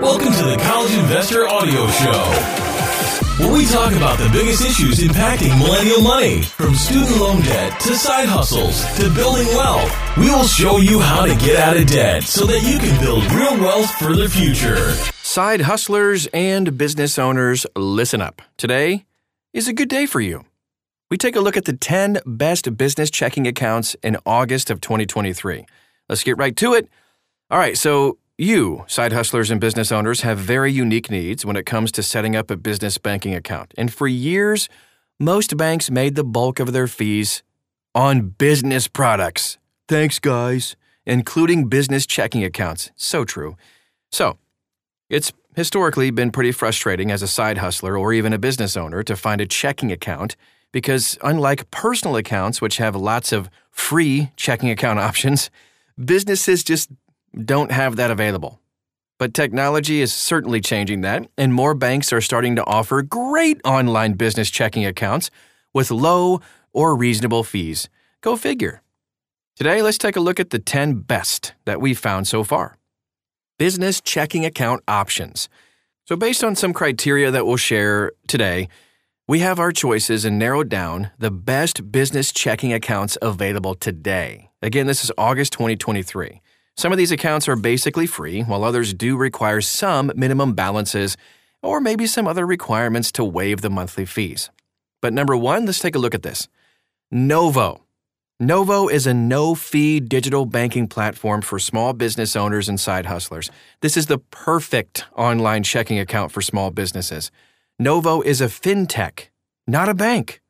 Welcome to the College Investor Audio Show where we talk about the biggest issues impacting millennial money, from student loan debt to side hustles to building wealth. We will show you how to get out of debt so that you can build real wealth for the future. Side hustlers and business owners, listen up. Today is a good day for you. We take a look at the 10 best business checking accounts in August of 2023. Let's get right to it. All right, so you, side hustlers and business owners, have very unique needs when it comes to setting up a business banking account. And for years, most banks made the bulk of their fees on business products. Thanks, guys, including business checking accounts. So true. So, it's historically been pretty frustrating as a side hustler or even a business owner to find a checking account because, unlike personal accounts, which have lots of free checking account options, businesses just don't have that available. But technology is certainly changing that, and more banks are starting to offer great online business checking accounts with low or reasonable fees. Go figure. Today, let's take a look at the 10 best that we've found so far. Business checking account options. So, based on some criteria that we'll share today, we have our choices and narrowed down the best business checking accounts available today. Again, this is August 2023. Some of these accounts are basically free, while others do require some minimum balances or maybe some other requirements to waive the monthly fees. But number one, let's take a look at this Novo. Novo is a no fee digital banking platform for small business owners and side hustlers. This is the perfect online checking account for small businesses. Novo is a fintech, not a bank.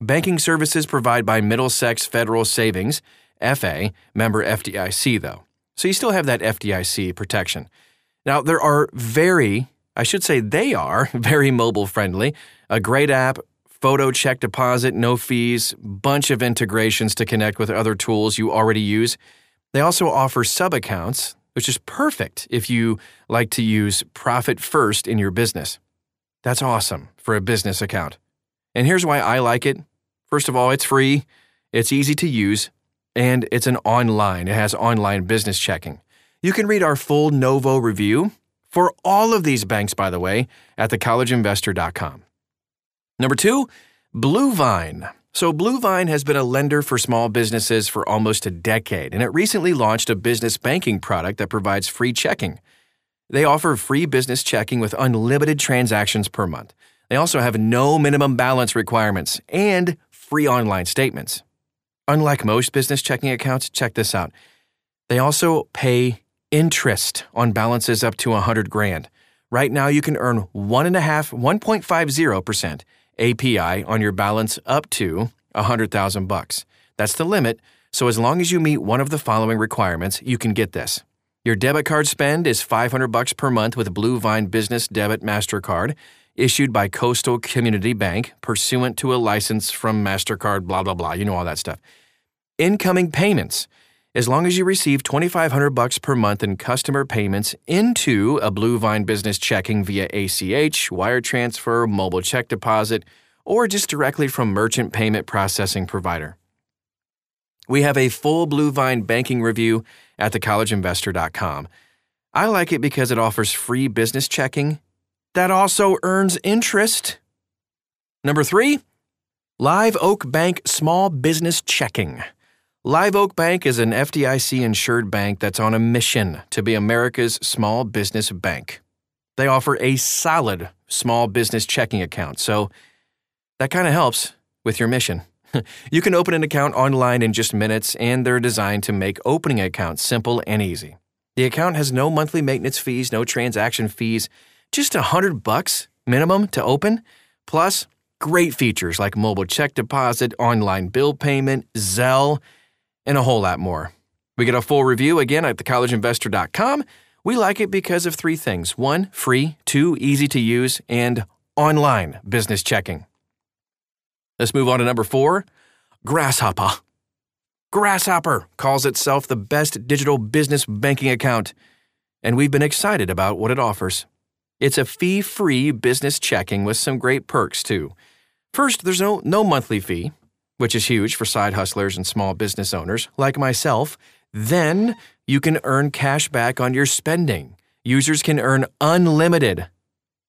Banking services provided by Middlesex Federal Savings, FA, member FDIC, though. So you still have that FDIC protection. Now, there are very, I should say they are, very mobile friendly. A great app, photo check deposit, no fees, bunch of integrations to connect with other tools you already use. They also offer sub accounts, which is perfect if you like to use profit first in your business. That's awesome for a business account. And here's why I like it. First of all, it's free, it's easy to use, and it's an online. It has online business checking. You can read our full Novo review for all of these banks, by the way, at thecollegeinvestor.com. Number two, Bluevine. So, Bluevine has been a lender for small businesses for almost a decade, and it recently launched a business banking product that provides free checking. They offer free business checking with unlimited transactions per month. They also have no minimum balance requirements and free online statements. Unlike most business checking accounts, check this out. They also pay interest on balances up to 100 grand. Right now, you can earn 1.5, 1.50% API on your balance up to 100,000 bucks. That's the limit. So as long as you meet one of the following requirements, you can get this. Your debit card spend is 500 bucks per month with Bluevine Business Debit Mastercard issued by Coastal Community Bank pursuant to a license from MasterCard, blah, blah, blah. You know all that stuff. Incoming payments. As long as you receive 2500 bucks per month in customer payments into a Bluevine business checking via ACH, wire transfer, mobile check deposit, or just directly from merchant payment processing provider. We have a full Bluevine banking review at thecollegeinvestor.com. I like it because it offers free business checking that also earns interest. Number three, Live Oak Bank Small Business Checking. Live Oak Bank is an FDIC insured bank that's on a mission to be America's small business bank. They offer a solid small business checking account, so that kind of helps with your mission. you can open an account online in just minutes, and they're designed to make opening accounts simple and easy. The account has no monthly maintenance fees, no transaction fees, just a hundred bucks minimum to open, plus great features like mobile check deposit, online bill payment, Zelle, and a whole lot more. We get a full review again at thecollegeinvestor.com. We like it because of three things one, free, two, easy to use, and online business checking. Let's move on to number four Grasshopper. Grasshopper calls itself the best digital business banking account, and we've been excited about what it offers. It's a fee free business checking with some great perks, too. First, there's no, no monthly fee, which is huge for side hustlers and small business owners like myself. Then, you can earn cash back on your spending. users can earn unlimited,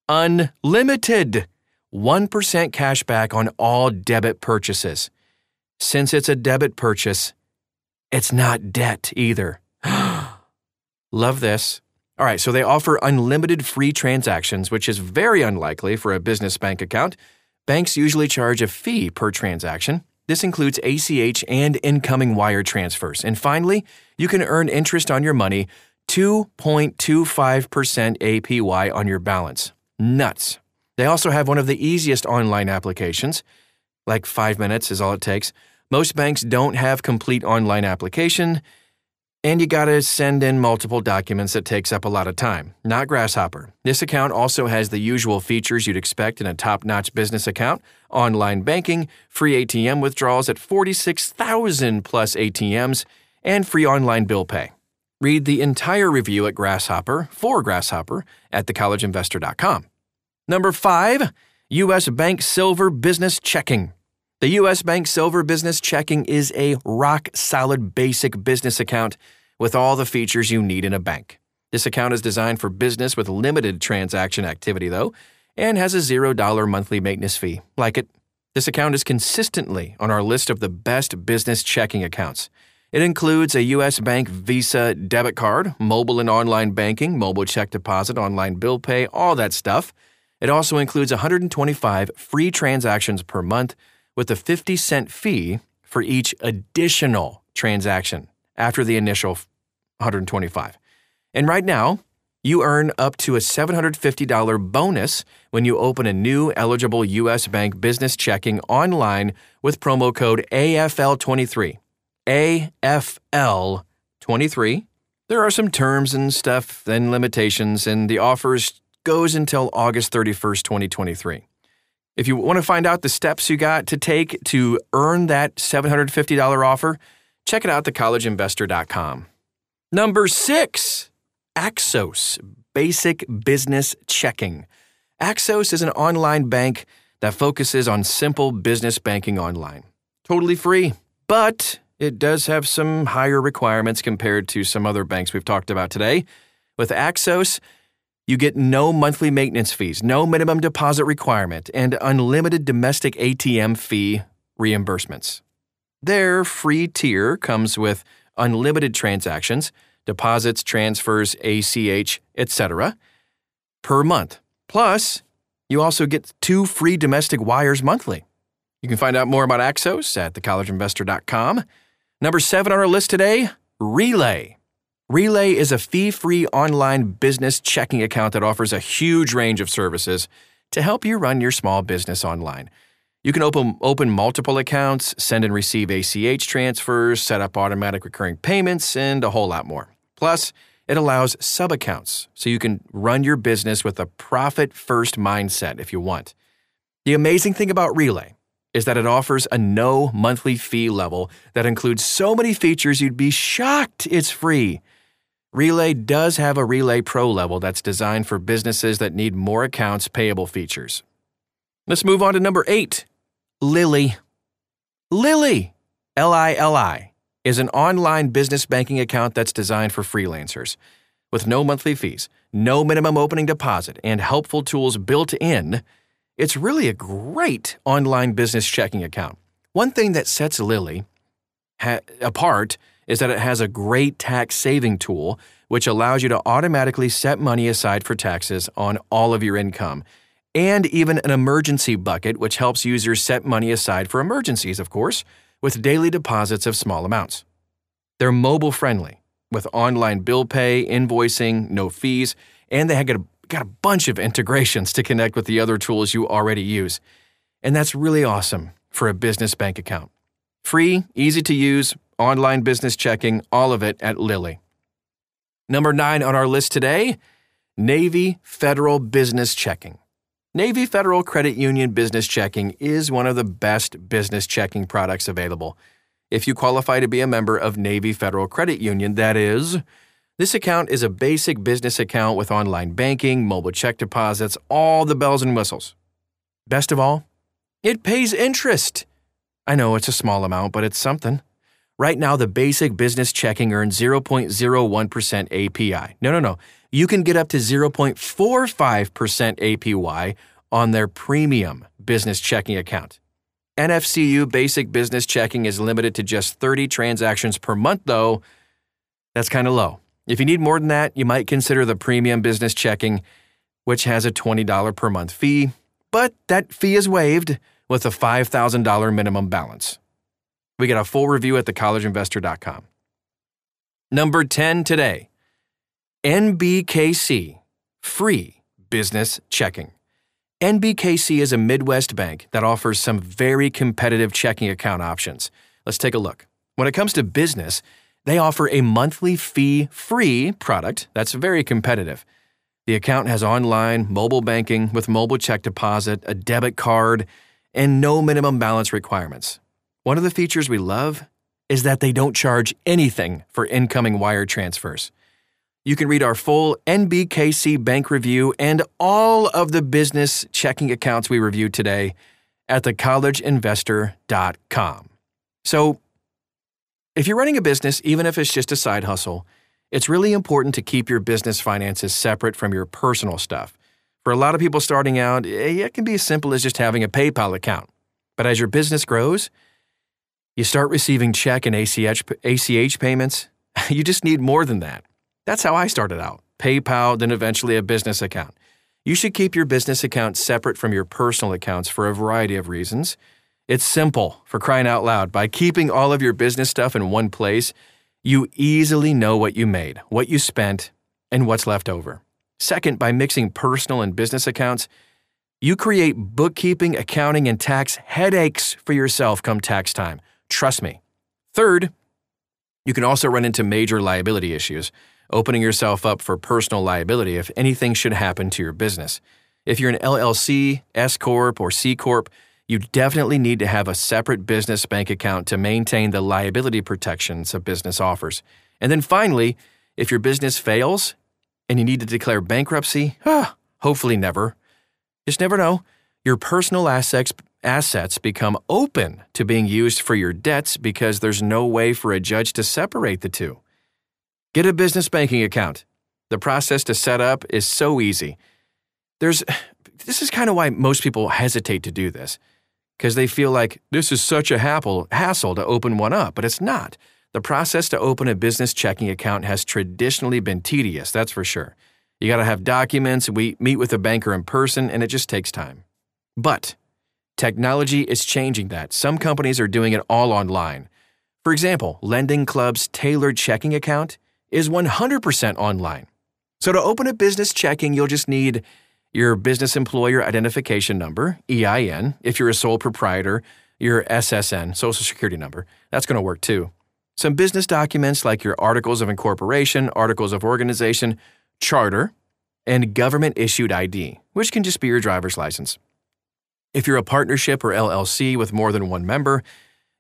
unlimited 1% cash back on all debit purchases. Since it's a debit purchase, it's not debt either. Love this. All right, so they offer unlimited free transactions, which is very unlikely for a business bank account. Banks usually charge a fee per transaction. This includes ACH and incoming wire transfers. And finally, you can earn interest on your money 2.25% APY on your balance. Nuts. They also have one of the easiest online applications. Like five minutes is all it takes. Most banks don't have complete online application and you gotta send in multiple documents that takes up a lot of time. Not Grasshopper. This account also has the usual features you'd expect in a top notch business account online banking, free ATM withdrawals at 46,000 plus ATMs, and free online bill pay. Read the entire review at Grasshopper for Grasshopper at thecollegeinvestor.com. Number five, U.S. Bank Silver Business Checking. The U.S. Bank Silver Business Checking is a rock solid basic business account with all the features you need in a bank. This account is designed for business with limited transaction activity, though, and has a $0 monthly maintenance fee. Like it. This account is consistently on our list of the best business checking accounts. It includes a U.S. Bank Visa debit card, mobile and online banking, mobile check deposit, online bill pay, all that stuff. It also includes 125 free transactions per month with a 50 cent fee for each additional transaction after the initial 125. And right now, you earn up to a $750 bonus when you open a new eligible U.S. Bank business checking online with promo code AFL23. AFL23. There are some terms and stuff and limitations, and the offers goes until August 31st, 2023. If you want to find out the steps you got to take to earn that $750 offer, check it out at thecollegeinvestor.com. Number six, Axos, Basic Business Checking. Axos is an online bank that focuses on simple business banking online. Totally free, but it does have some higher requirements compared to some other banks we've talked about today. With Axos, you get no monthly maintenance fees, no minimum deposit requirement, and unlimited domestic ATM fee reimbursements. Their free tier comes with unlimited transactions, deposits, transfers, ACH, etc. per month. Plus, you also get two free domestic wires monthly. You can find out more about Axos at thecollegeinvestor.com. Number seven on our list today Relay. Relay is a fee free online business checking account that offers a huge range of services to help you run your small business online. You can open, open multiple accounts, send and receive ACH transfers, set up automatic recurring payments, and a whole lot more. Plus, it allows sub accounts so you can run your business with a profit first mindset if you want. The amazing thing about Relay is that it offers a no monthly fee level that includes so many features you'd be shocked it's free. Relay does have a Relay Pro level that's designed for businesses that need more accounts payable features. Let's move on to number eight Lili. Lili, L I L I, is an online business banking account that's designed for freelancers. With no monthly fees, no minimum opening deposit, and helpful tools built in, it's really a great online business checking account. One thing that sets Lili ha- apart is that it has a great tax saving tool which allows you to automatically set money aside for taxes on all of your income, and even an emergency bucket which helps users set money aside for emergencies, of course, with daily deposits of small amounts. They're mobile friendly with online bill pay, invoicing, no fees, and they have a, got a bunch of integrations to connect with the other tools you already use. And that's really awesome for a business bank account. Free, easy to use, online business checking, all of it at Lili. Number nine on our list today Navy Federal Business Checking. Navy Federal Credit Union Business Checking is one of the best business checking products available. If you qualify to be a member of Navy Federal Credit Union, that is, this account is a basic business account with online banking, mobile check deposits, all the bells and whistles. Best of all, it pays interest. I know it's a small amount, but it's something. Right now, the basic business checking earns 0.01% API. No, no, no. You can get up to 0.45% APY on their premium business checking account. NFCU basic business checking is limited to just 30 transactions per month, though. That's kind of low. If you need more than that, you might consider the premium business checking, which has a $20 per month fee, but that fee is waived with a $5,000 minimum balance. We get a full review at thecollegeinvestor.com. Number 10 today NBKC, free business checking. NBKC is a Midwest bank that offers some very competitive checking account options. Let's take a look. When it comes to business, they offer a monthly fee free product that's very competitive. The account has online, mobile banking with mobile check deposit, a debit card, and no minimum balance requirements. One of the features we love is that they don't charge anything for incoming wire transfers. You can read our full NBKC bank review and all of the business checking accounts we reviewed today at thecollegeinvestor.com. So, if you're running a business, even if it's just a side hustle, it's really important to keep your business finances separate from your personal stuff. For a lot of people starting out, eh, it can be as simple as just having a PayPal account. But as your business grows, you start receiving check and ACH, ACH payments. You just need more than that. That's how I started out PayPal, then eventually a business account. You should keep your business account separate from your personal accounts for a variety of reasons. It's simple, for crying out loud. By keeping all of your business stuff in one place, you easily know what you made, what you spent, and what's left over. Second, by mixing personal and business accounts, you create bookkeeping, accounting, and tax headaches for yourself come tax time. Trust me. Third, you can also run into major liability issues, opening yourself up for personal liability if anything should happen to your business. If you're an LLC, S Corp, or C Corp, you definitely need to have a separate business bank account to maintain the liability protections a business offers. And then finally, if your business fails and you need to declare bankruptcy, ah, hopefully never, just never know, your personal assets assets become open to being used for your debts because there's no way for a judge to separate the two. Get a business banking account. The process to set up is so easy. There's this is kind of why most people hesitate to do this because they feel like this is such a hassle to open one up, but it's not. The process to open a business checking account has traditionally been tedious, that's for sure. You got to have documents, we meet with a banker in person, and it just takes time. But technology is changing that. Some companies are doing it all online. For example, Lending Club's tailored checking account is 100% online. So to open a business checking, you'll just need your business employer identification number, EIN, if you're a sole proprietor, your SSN, social security number. That's going to work too. Some business documents like your articles of incorporation, articles of organization, charter, and government issued ID, which can just be your driver's license. If you're a partnership or LLC with more than one member,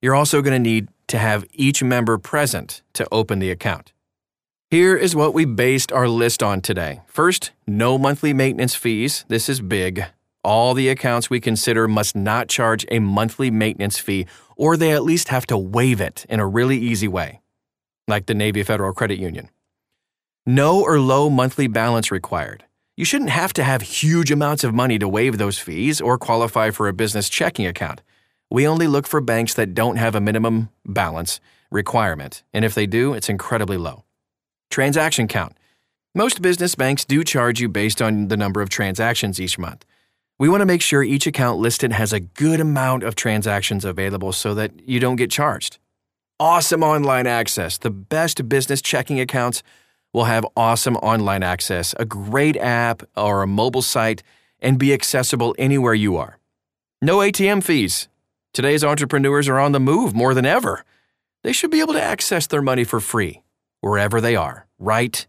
you're also going to need to have each member present to open the account. Here is what we based our list on today. First, no monthly maintenance fees. This is big. All the accounts we consider must not charge a monthly maintenance fee, or they at least have to waive it in a really easy way, like the Navy Federal Credit Union. No or low monthly balance required. You shouldn't have to have huge amounts of money to waive those fees or qualify for a business checking account. We only look for banks that don't have a minimum balance requirement, and if they do, it's incredibly low. Transaction count. Most business banks do charge you based on the number of transactions each month. We want to make sure each account listed has a good amount of transactions available so that you don't get charged. Awesome online access. The best business checking accounts will have awesome online access, a great app or a mobile site, and be accessible anywhere you are. No ATM fees. Today's entrepreneurs are on the move more than ever. They should be able to access their money for free wherever they are, right?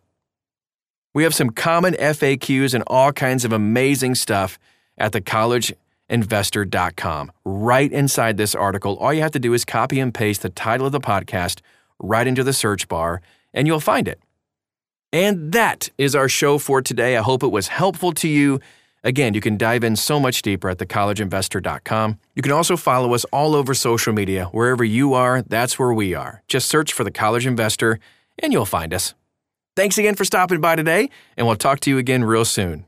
We have some common FAQs and all kinds of amazing stuff at thecollegeinvestor.com. Right inside this article, all you have to do is copy and paste the title of the podcast right into the search bar, and you'll find it. And that is our show for today. I hope it was helpful to you. Again, you can dive in so much deeper at thecollegeinvestor.com. You can also follow us all over social media. Wherever you are, that's where we are. Just search for The College Investor and you'll find us. Thanks again for stopping by today, and we'll talk to you again real soon.